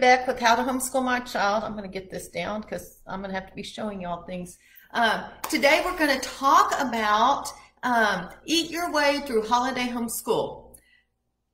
back with how to homeschool my child. I'm going to get this down because I'm going to have to be showing y'all things. Um, today we're going to talk about um, eat your way through holiday homeschool.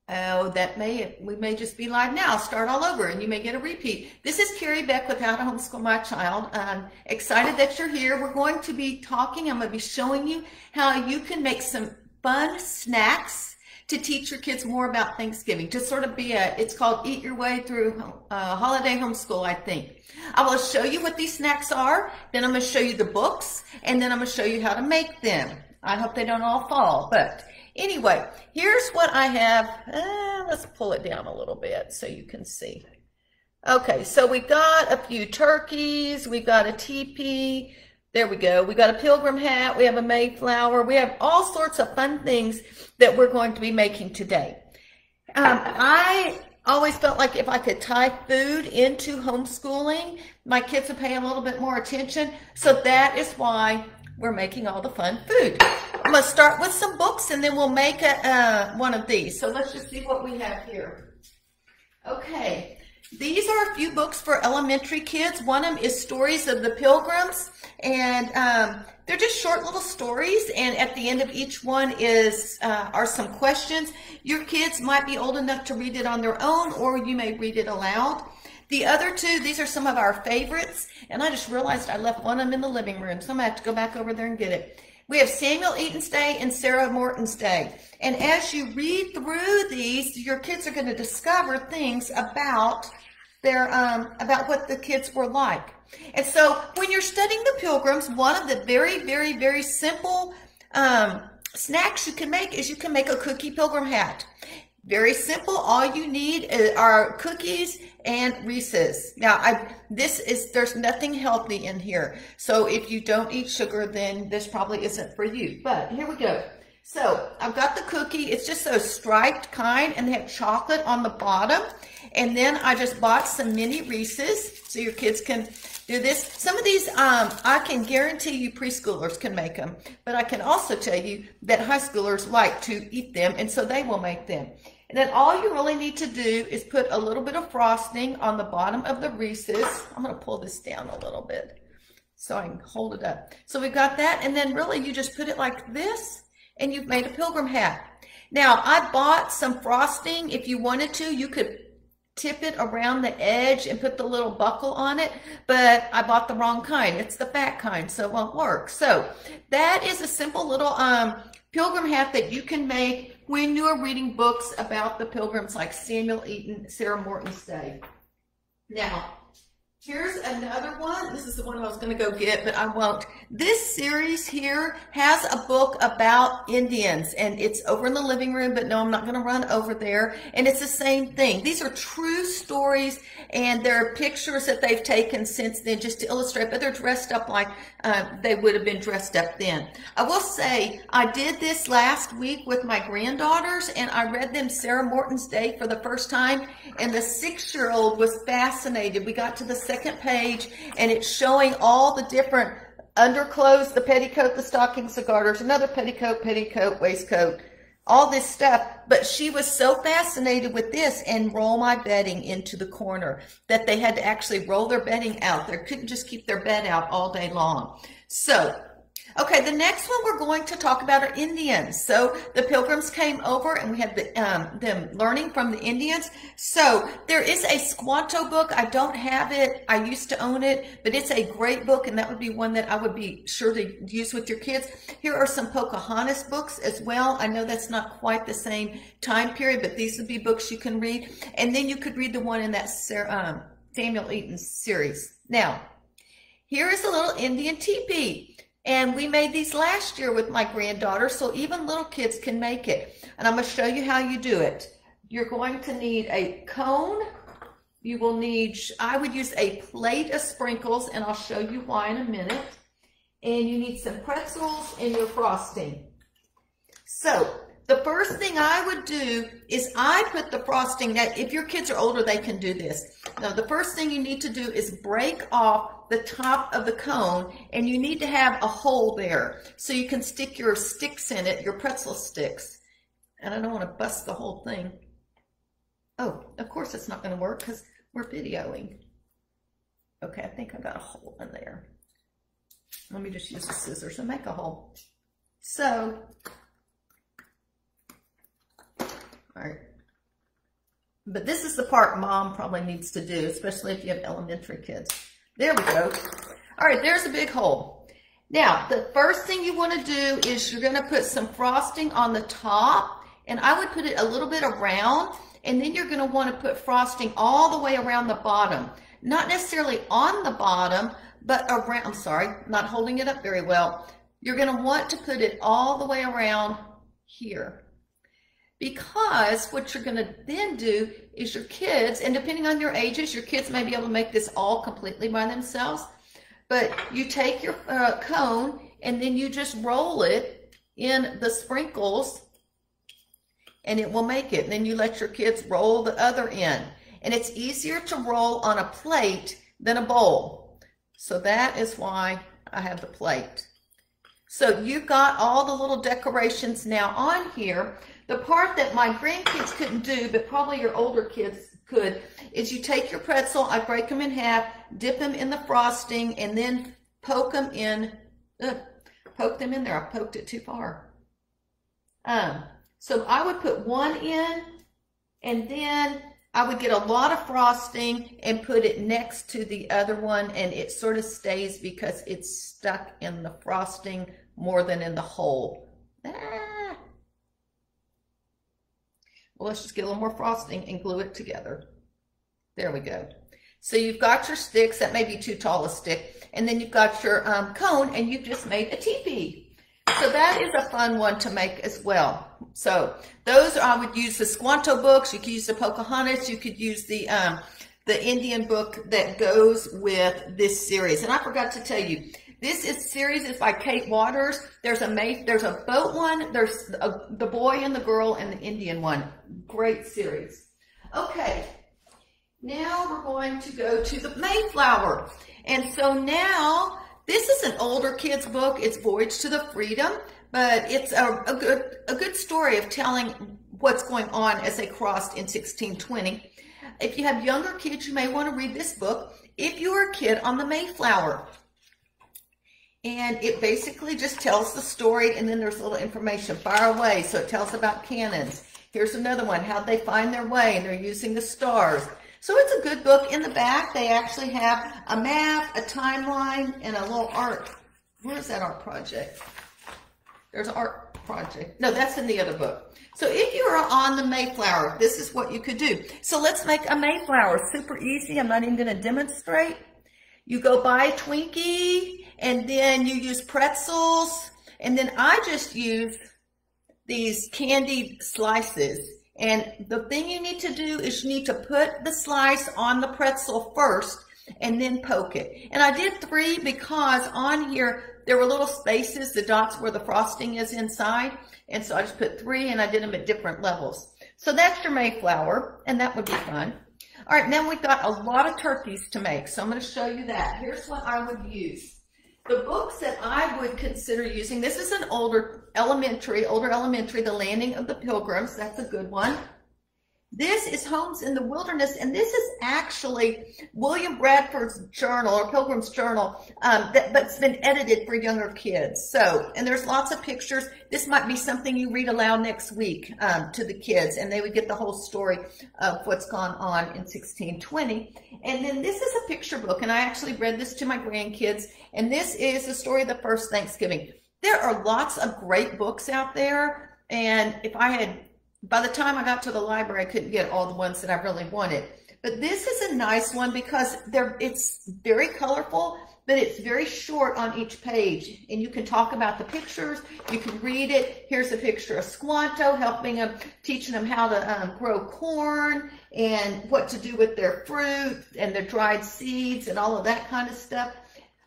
Oh, that may we may just be live now. Start all over, and you may get a repeat. This is Kerry Beck with How to Homeschool My Child. I'm excited that you're here. We're going to be talking. I'm going to be showing you how you can make some fun snacks to teach your kids more about Thanksgiving, to sort of be a, it's called Eat Your Way Through uh, Holiday Homeschool, I think. I will show you what these snacks are, then I'm going to show you the books, and then I'm going to show you how to make them. I hope they don't all fall, but anyway, here's what I have. Uh, let's pull it down a little bit so you can see. Okay, so we've got a few turkeys, we've got a teepee, there we go. We got a pilgrim hat. We have a Mayflower. We have all sorts of fun things that we're going to be making today. Um, I always felt like if I could tie food into homeschooling, my kids would pay a little bit more attention. So that is why we're making all the fun food. I'm going to start with some books and then we'll make a, uh, one of these. So let's just see what we have here. Okay. These are a few books for elementary kids. One of them is Stories of the Pilgrims, and um, they're just short little stories. And at the end of each one is uh, are some questions. Your kids might be old enough to read it on their own, or you may read it aloud. The other two, these are some of our favorites, and I just realized I left one of them in the living room, so I'm gonna have to go back over there and get it. We have Samuel Eaton's Day and Sarah Morton's Day. And as you read through these, your kids are going to discover things about their um, about what the kids were like. And so when you're studying the pilgrims, one of the very, very, very simple um, snacks you can make is you can make a cookie pilgrim hat. Very simple. All you need are cookies and Reese's. Now, I this is there's nothing healthy in here. So if you don't eat sugar, then this probably isn't for you. But here we go. So I've got the cookie. It's just a striped kind, and they have chocolate on the bottom. And then I just bought some mini Reese's so your kids can do this. Some of these, um, I can guarantee you preschoolers can make them, but I can also tell you that high schoolers like to eat them, and so they will make them. And then all you really need to do is put a little bit of frosting on the bottom of the Reese's. I'm going to pull this down a little bit so I can hold it up. So we've got that, and then really you just put it like this, and you've made a pilgrim hat. Now, I bought some frosting. If you wanted to, you could tip it around the edge and put the little buckle on it, but I bought the wrong kind. It's the fat kind, so it won't work. So that is a simple little um, pilgrim hat that you can make when you are reading books about the pilgrims like Samuel Eaton, Sarah Morton's Day. Now, Here's another one. This is the one I was going to go get, but I won't. This series here has a book about Indians and it's over in the living room, but no, I'm not going to run over there. And it's the same thing. These are true stories and there are pictures that they've taken since then just to illustrate, but they're dressed up like uh, they would have been dressed up then. I will say I did this last week with my granddaughters and I read them Sarah Morton's Day for the first time and the six year old was fascinated. We got to the second page and it's showing all the different underclothes, the petticoat, the stockings, the garters, another petticoat, petticoat, waistcoat, all this stuff. But she was so fascinated with this and roll my bedding into the corner that they had to actually roll their bedding out. They couldn't just keep their bed out all day long. So Okay, the next one we're going to talk about are Indians. So the pilgrims came over and we had the, um, them learning from the Indians. So there is a Squanto book. I don't have it. I used to own it, but it's a great book and that would be one that I would be sure to use with your kids. Here are some Pocahontas books as well. I know that's not quite the same time period, but these would be books you can read. And then you could read the one in that um, Samuel Eaton series. Now, here is a little Indian teepee. And we made these last year with my granddaughter, so even little kids can make it. And I'm going to show you how you do it. You're going to need a cone. You will need, I would use a plate of sprinkles, and I'll show you why in a minute. And you need some pretzels and your frosting. So the first thing I would do is I put the frosting, that if your kids are older, they can do this. Now, the first thing you need to do is break off the top of the cone and you need to have a hole there so you can stick your sticks in it, your pretzel sticks. And I don't want to bust the whole thing. Oh, of course it's not going to work because We're videoing. Okay, I think I got a hole in there. Let me just use the scissors and make a hole. So, all right. But this is the part mom probably needs to do, especially if you have elementary kids. There we go. All right, there's a big hole. Now, the first thing you want to do is you're going to put some frosting on the top, and I would put it a little bit around, and then you're going to want to put frosting all the way around the bottom. Not necessarily on the bottom, but around, I'm sorry, not holding it up very well. You're going to want to put it all the way around here. Because what you're going to then do is your kids, and depending on your ages, your kids may be able to make this all completely by themselves. But you take your uh, cone and then you just roll it in the sprinkles and it will make it. And then you let your kids roll the other end. And it's easier to roll on a plate than a bowl. So that is why I have the plate. So you've got all the little decorations now on here. The part that my grandkids couldn't do, but probably your older kids could, is you take your pretzel, I break them in half, dip them in the frosting, and then poke them in, uh, poke them in there. I poked it too far. Um, so I would put one in, and then I would get a lot of frosting and put it next to the other one, and it sort of stays because it's stuck in the frosting more than in the hole. Ah. Well, let's just get a little more frosting and glue it together. There we go. So you've got your sticks. That may be too tall a stick. And then you've got your um, cone, and you've just made a teepee. So that is a fun one to make as well. So those I would use the Squanto books. You could use the Pocahontas. You could use the um, the Indian book that goes with this series. And I forgot to tell you, this is series is by Kate Waters. There's a May, there's a boat one. There's a, the boy and the girl and the Indian one. Great series. Okay, now we're going to go to the Mayflower. And so now this is an older kid's book. It's Voyage to the Freedom, but it's a, a good a good story of telling what's going on as they crossed in 1620. If you have younger kids, you may want to read this book. If you're a kid on the Mayflower, and it basically just tells the story and then there's a little information far away. So it tells about cannons. Here's another one how they find their way and they're using the stars. So it's a good book. In the back they actually have a map a timeline and a little art. Where's that art project? There's an art project. No that's in the other book. So if you are on the mayflower this is what you could do. So let's make a mayflower. Super easy. I'm not even going to demonstrate. You go buy twinkie and then you use pretzels. And then I just use these candied slices. And the thing you need to do is you need to put the slice on the pretzel first and then poke it. And I did three because on here, there were little spaces, the dots where the frosting is inside. And so I just put three and I did them at different levels. So that's your Mayflower and that would be fun. All right, now we've got a lot of turkeys to make. So I'm going to show you that. Here's what I would use. The books that I would consider using, this is an older elementary, older elementary, The Landing of the Pilgrims. That's a good one. This is Homes in the Wilderness, and this is actually William Bradford's journal or Pilgrim's Journal, um, that, but's been edited for younger kids. So, and there's lots of pictures. This might be something you read aloud next week um, to the kids, and they would get the whole story of what's gone on in 1620. And then this is a picture book, and I actually read this to my grandkids, and this is the story of the first Thanksgiving. There are lots of great books out there, and if I had by the time I got to the library, I couldn't get all the ones that I really wanted. But this is a nice one because they're, it's very colorful, but it's very short on each page. And you can talk about the pictures. You can read it. Here's a picture of Squanto, helping them, teaching them how to um, grow corn and what to do with their fruit and their dried seeds and all of that kind of stuff.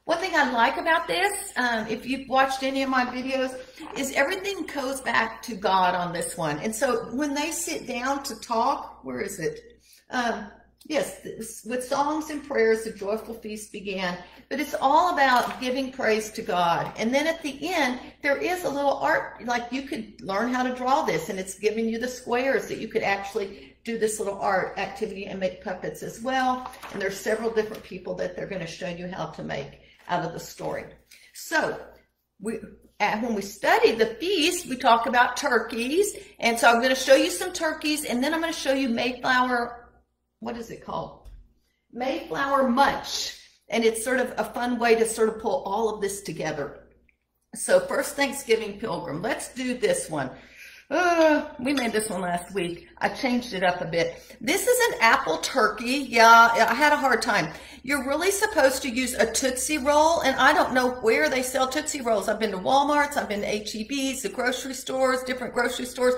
One thing I like about this, um, if you've watched any of my videos, is everything goes back to God on this one. And so when they sit down to talk, where is it? Um, yes, this, with songs and prayers, the joyful feast began. But it's all about giving praise to God. And then at the end, there is a little art, like you could learn how to draw this, and it's giving you the squares that you could actually do this little art activity and make puppets as well. And there's several different people that they're going to show you how to make out of the story. So we, when we study the feast, we talk about turkeys. And so I'm going to show you some turkeys and then I'm going to show you Mayflower, what is it called? Mayflower Munch. And it's sort of a fun way to sort of pull all of this together. So first Thanksgiving Pilgrim, let's do this one. Uh, we made this one last week. I changed it up a bit. This is an apple turkey. Yeah, I had a hard time. You're really supposed to use a Tootsie Roll, and I don't know where they sell Tootsie Rolls. I've been to Walmart's, I've been to HEB's, the grocery stores, different grocery stores.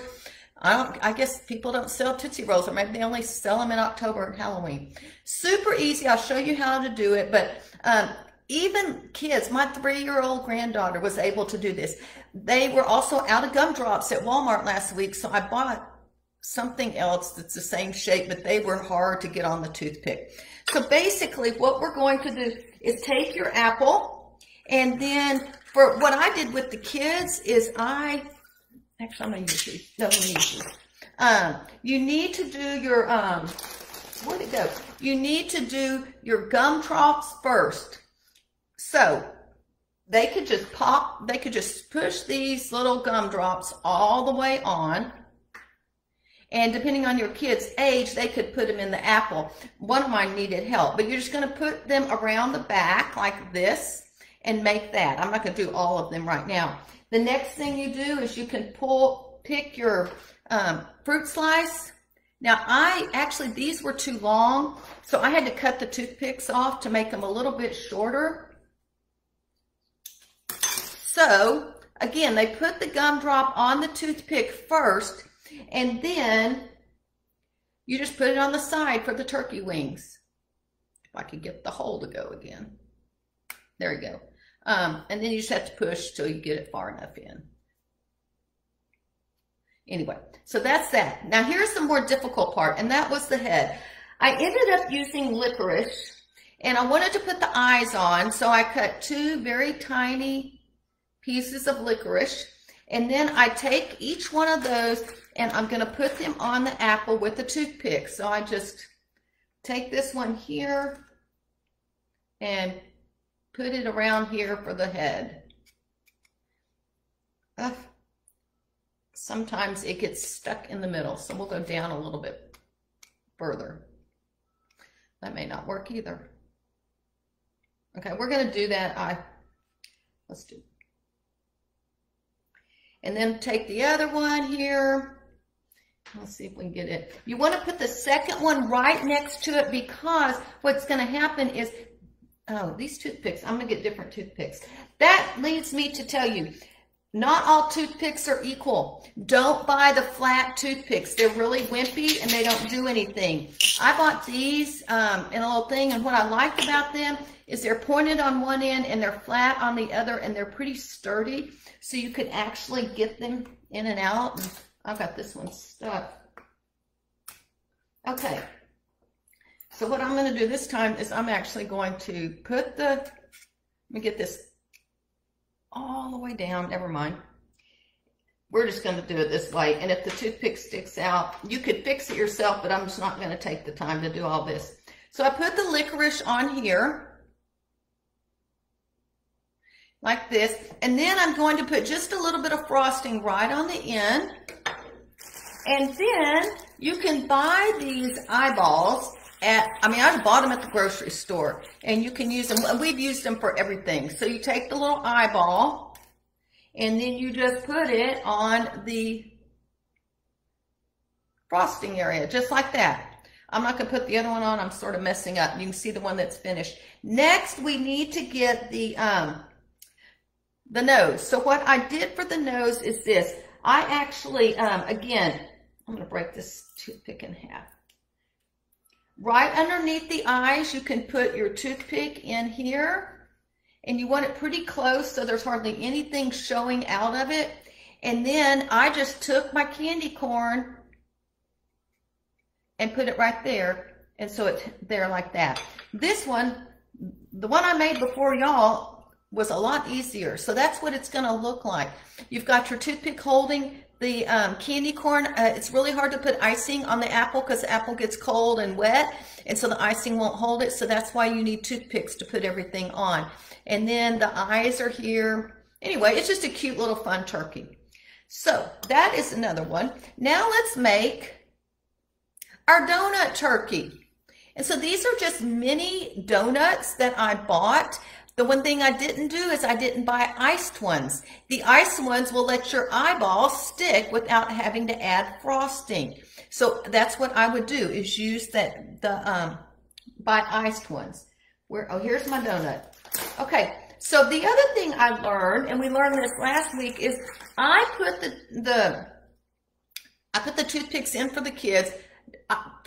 I don't, I guess people don't sell Tootsie Rolls, or maybe they only sell them in October and Halloween. Super easy. I'll show you how to do it, but um, even kids, my three-year-old granddaughter was able to do this. They were also out of gumdrops at Walmart last week, so I bought something else that's the same shape, but they were hard to get on the toothpick. So basically what we're going to do is take your apple, and then for what I did with the kids is I, actually I'm to use these, to use these. Um, you need to do your, um, where'd it go? You need to do your gumdrops first. So they could just pop, they could just push these little gumdrops all the way on. And depending on your kid's age, they could put them in the apple. One of mine needed help, but you're just going to put them around the back like this and make that. I'm not going to do all of them right now. The next thing you do is you can pull, pick your um, fruit slice. Now I actually, these were too long, so I had to cut the toothpicks off to make them a little bit shorter. So again, they put the gumdrop on the toothpick first, and then you just put it on the side for the turkey wings. If I could get the hole to go again. There you go. Um, and then you just have to push till you get it far enough in. Anyway, so that's that. Now here's the more difficult part, and that was the head. I ended up using licorice, and I wanted to put the eyes on, so I cut two very tiny pieces of licorice. And then I take each one of those and I'm going to put them on the apple with a toothpick. So I just take this one here and put it around here for the head. Uh, sometimes it gets stuck in the middle, so we'll go down a little bit further. That may not work either. Okay, we're going to do that. I Let's do and then take the other one here. Let's see if we can get it. You want to put the second one right next to it because what's going to happen is, oh, these toothpicks, I'm going to get different toothpicks. That leads me to tell you, not all toothpicks are equal. Don't buy the flat toothpicks. They're really wimpy and they don't do anything. I bought these um, in a little thing and what I liked about them is they're pointed on one end and they're flat on the other and they're pretty sturdy. So you could actually get them in and out. I've got this one stuck. Okay. So what I'm going to do this time is I'm actually going to put the, let me get this all the way down. Never mind. We're just going to do it this way. And if the toothpick sticks out, you could fix it yourself, but I'm just not going to take the time to do all this. So I put the licorice on here like this. And then I'm going to put just a little bit of frosting right on the end. And then you can buy these eyeballs at, I mean, I bought them at the grocery store and you can use them. We've used them for everything. So you take the little eyeball and then you just put it on the frosting area, just like that. I'm not going to put the other one on. I'm sort of messing up. You can see the one that's finished. Next, we need to get the um, the nose. So what I did for the nose is this. I actually, um, again, I'm going to break this toothpick in half. Right underneath the eyes, you can put your toothpick in here. And you want it pretty close so there's hardly anything showing out of it. And then I just took my candy corn and put it right there. And so it's there like that. This one, the one I made before y'all, was a lot easier. So that's what it's going to look like. You've got your toothpick holding the um, candy corn, uh, it's really hard to put icing on the apple because apple gets cold and wet, and so the icing won't hold it. So that's why you need toothpicks to put everything on. And then the eyes are here. Anyway, it's just a cute little fun turkey. So that is another one. Now let's make our donut turkey. And so these are just mini donuts that I bought. The one thing I didn't do is I didn't buy iced ones. The iced ones will let your eyeball stick without having to add frosting. So that's what I would do is use that the um, buy iced ones. Where oh here's my donut. Okay, so the other thing I learned, and we learned this last week, is I put the the I put the toothpicks in for the kids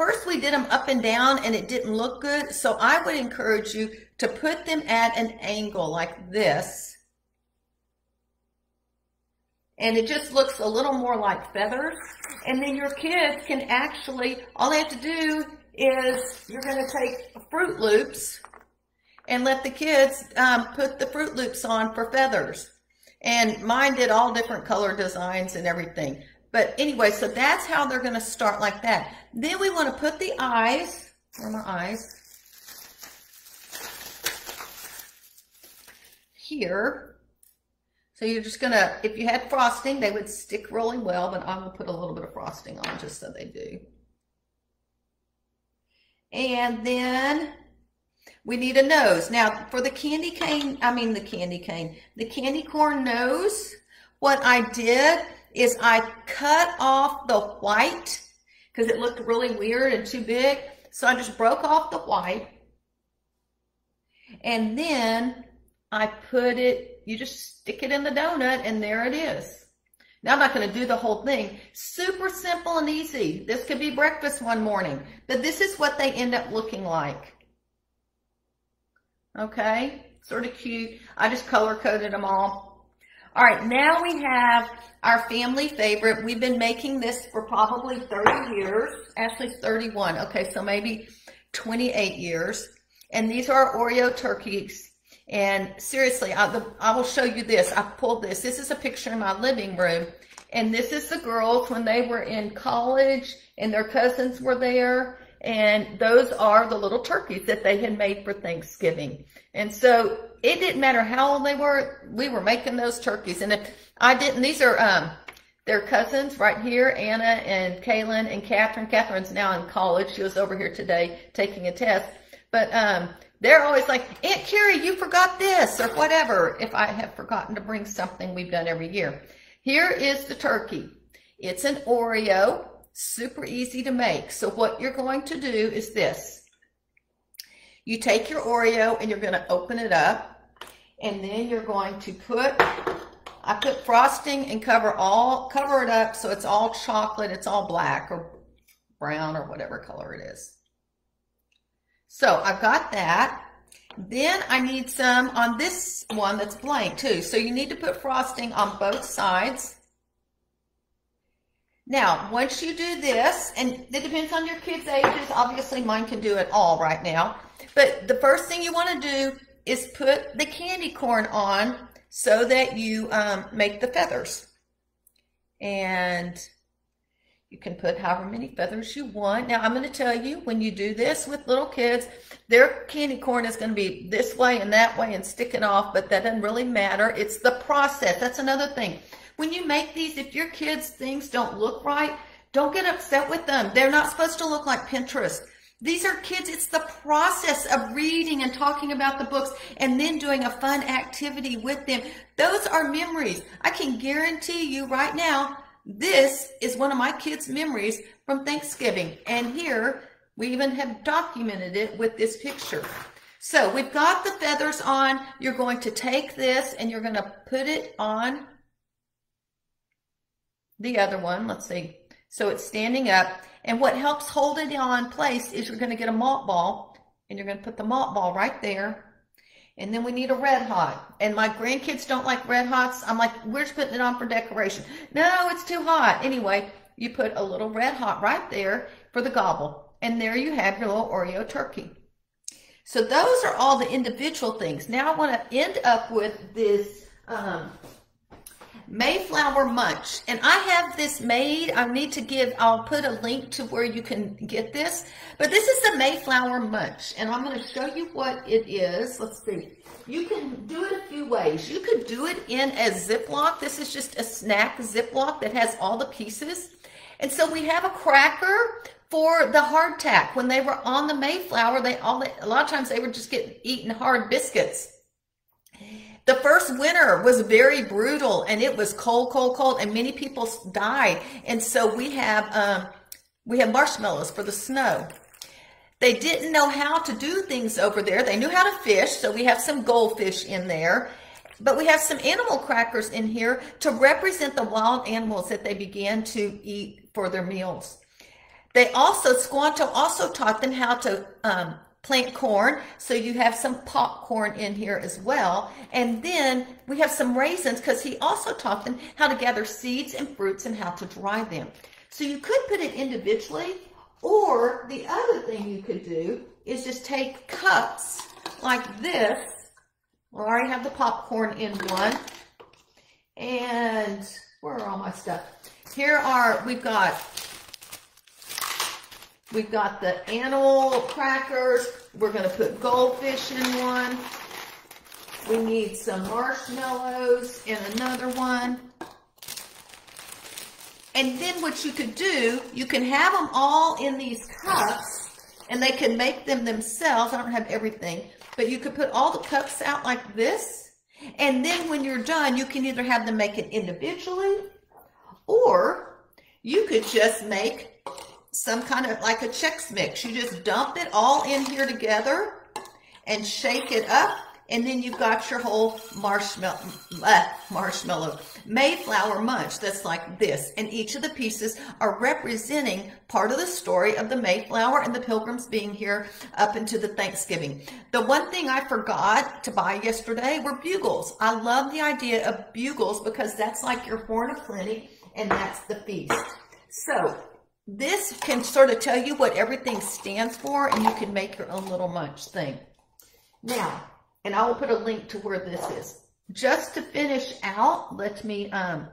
first we did them up and down and it didn't look good. So I would encourage you to put them at an angle like this. And it just looks a little more like feathers. And then your kids can actually, all they have to do is you're going to take Froot Loops and let the kids um, put the Froot Loops on for feathers. And mine did all different color designs and everything. But anyway, so that's how they're going to start like that. Then we want to put the eyes, where my eyes? Here. So you're just to, if you had frosting, they would stick really well, but I'm to put a little bit of frosting on just so they do. And then we need a nose. Now, for the candy cane, I mean the candy cane, the candy corn nose, what I did is I cut off the white because it looked really weird and too big. So I just broke off the white. And then I put it, you just stick it in the donut and there it is. Now I'm not going to do the whole thing. Super simple and easy. This could be breakfast one morning, but this is what they end up looking like. Okay, sort of cute. I just color coded them all. All right, now we have our family favorite. We've been making this for probably 30 years. Actually, 31. Okay, so maybe 28 years. And these are Oreo turkeys. And seriously, I, the, I will show you this. I pulled this. This is a picture in my living room. And this is the girls when they were in college and their cousins were there. And those are the little turkeys that they had made for Thanksgiving. And so it didn't matter how old they were. We were making those turkeys. And if I didn't, these are, um, their cousins right here, Anna and Kaylin and Catherine. Catherine's now in college. She was over here today taking a test. But, um, they're always like, Aunt Kerry, you forgot this or whatever. If I have forgotten to bring something we've done every year. Here is the turkey. It's an Oreo, super easy to make. So what you're going to do is this. You take your Oreo and you're going to open it up. And then you're going to put, I put frosting and cover all, cover it up so it's all chocolate. It's all black or brown or whatever color it is. So I've got that. Then I need some on this one that's blank too. So you need to put frosting on both sides. Now, once you do this, and it depends on your kids' ages, obviously mine can do it all right now. But the first thing you want to do is put the candy corn on so that you um, make the feathers. And you can put however many feathers you want. Now, I'm going to tell you, when you do this with little kids, their candy corn is going to be this way and that way and sticking off, but that doesn't really matter. It's the process. That's another thing. When you make these, if your kids' things don't look right, don't get upset with them. They're not supposed to look like Pinterest. These are kids. It's the process of reading and talking about the books and then doing a fun activity with them. Those are memories. I can guarantee you right now, this is one of my kids' memories from Thanksgiving. And here we even have documented it with this picture. So we've got the feathers on. You're going to take this and you're going to put it on the other one. Let's see. So it's standing up. And what helps hold it on place is you're going to get a malt ball and you're going to put the malt ball right there. And then we need a red hot. And my grandkids don't like red hots. I'm like, we're just putting it on for decoration. No, it's too hot. Anyway, you put a little red hot right there for the gobble. And there you have your little Oreo turkey. So those are all the individual things. Now I want to end up with this um, Mayflower Munch. And I have this made. I need to give, I'll put a link to where you can get this. But this is the Mayflower Munch. And I'm going to show you what it is. Let's see. You can do it a few ways. You could do it in a Ziploc. This is just a snack Ziploc that has all the pieces. And so we have a cracker for the hardtack. When they were on the Mayflower, they all a lot of times they were just getting eating hard biscuits. The first winter was very brutal and it was cold, cold, cold, and many people died. And so we have um, we have marshmallows for the snow. They didn't know how to do things over there. They knew how to fish, so we have some goldfish in there. But we have some animal crackers in here to represent the wild animals that they began to eat for their meals. They also, Squanto also taught them how to um, plant corn. So you have some popcorn in here as well. And then we have some raisins because he also taught them how to gather seeds and fruits and how to dry them. So you could put it individually or the other thing you could do is just take cups like this. I already have the popcorn in one. And where are all my stuff? Here are, we've got, we've got the animal crackers. We're going to put goldfish in one. We need some marshmallows in another one. And then what you could do, you can have them all in these cups and they can make them themselves. I don't have everything, but you could put all the cups out like this. And then when you're done, you can either have them make it individually or you could just make some kind of like a Chex Mix. You just dump it all in here together and shake it up and then you've got your whole marshmallow, uh, marshmallow, Mayflower munch that's like this. And each of the pieces are representing part of the story of the Mayflower and the pilgrims being here up into the Thanksgiving. The one thing I forgot to buy yesterday were bugles. I love the idea of bugles because that's like your horn of plenty and that's the feast. So this can sort of tell you what everything stands for and you can make your own little munch thing. Now, and I will put a link to where this is. Just to finish out, let me um,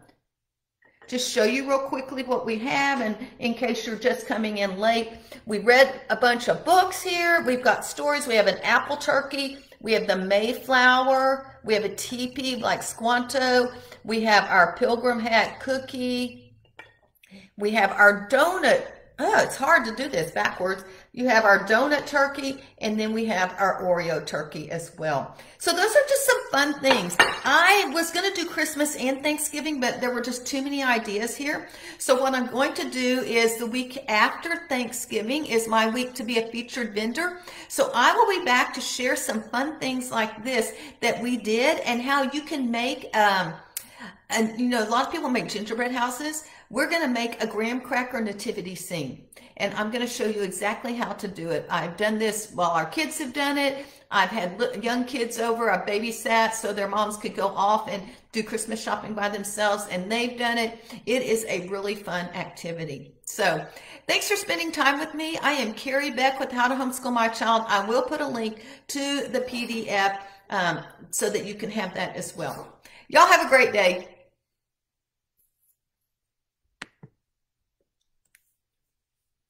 just show you real quickly what we have. And in case you're just coming in late, we read a bunch of books here. We've got stories. We have an apple turkey. We have the Mayflower. We have a teepee like Squanto. We have our pilgrim hat cookie. We have our donut oh, it's hard to do this backwards. You have our donut turkey, and then we have our Oreo turkey as well. So those are just some fun things. I was going to do Christmas and Thanksgiving, but there were just too many ideas here. So what I'm going to do is the week after Thanksgiving is my week to be a featured vendor. So I will be back to share some fun things like this that we did and how you can make, um, and you know, a lot of people make gingerbread houses. We're going to make a graham cracker nativity scene. And I'm going to show you exactly how to do it. I've done this while our kids have done it. I've had young kids over. I've babysat so their moms could go off and do Christmas shopping by themselves. And they've done it. It is a really fun activity. So thanks for spending time with me. I am Kerry Beck with How to Homeschool My Child. I will put a link to the PDF um, so that you can have that as well. Y'all have a great day.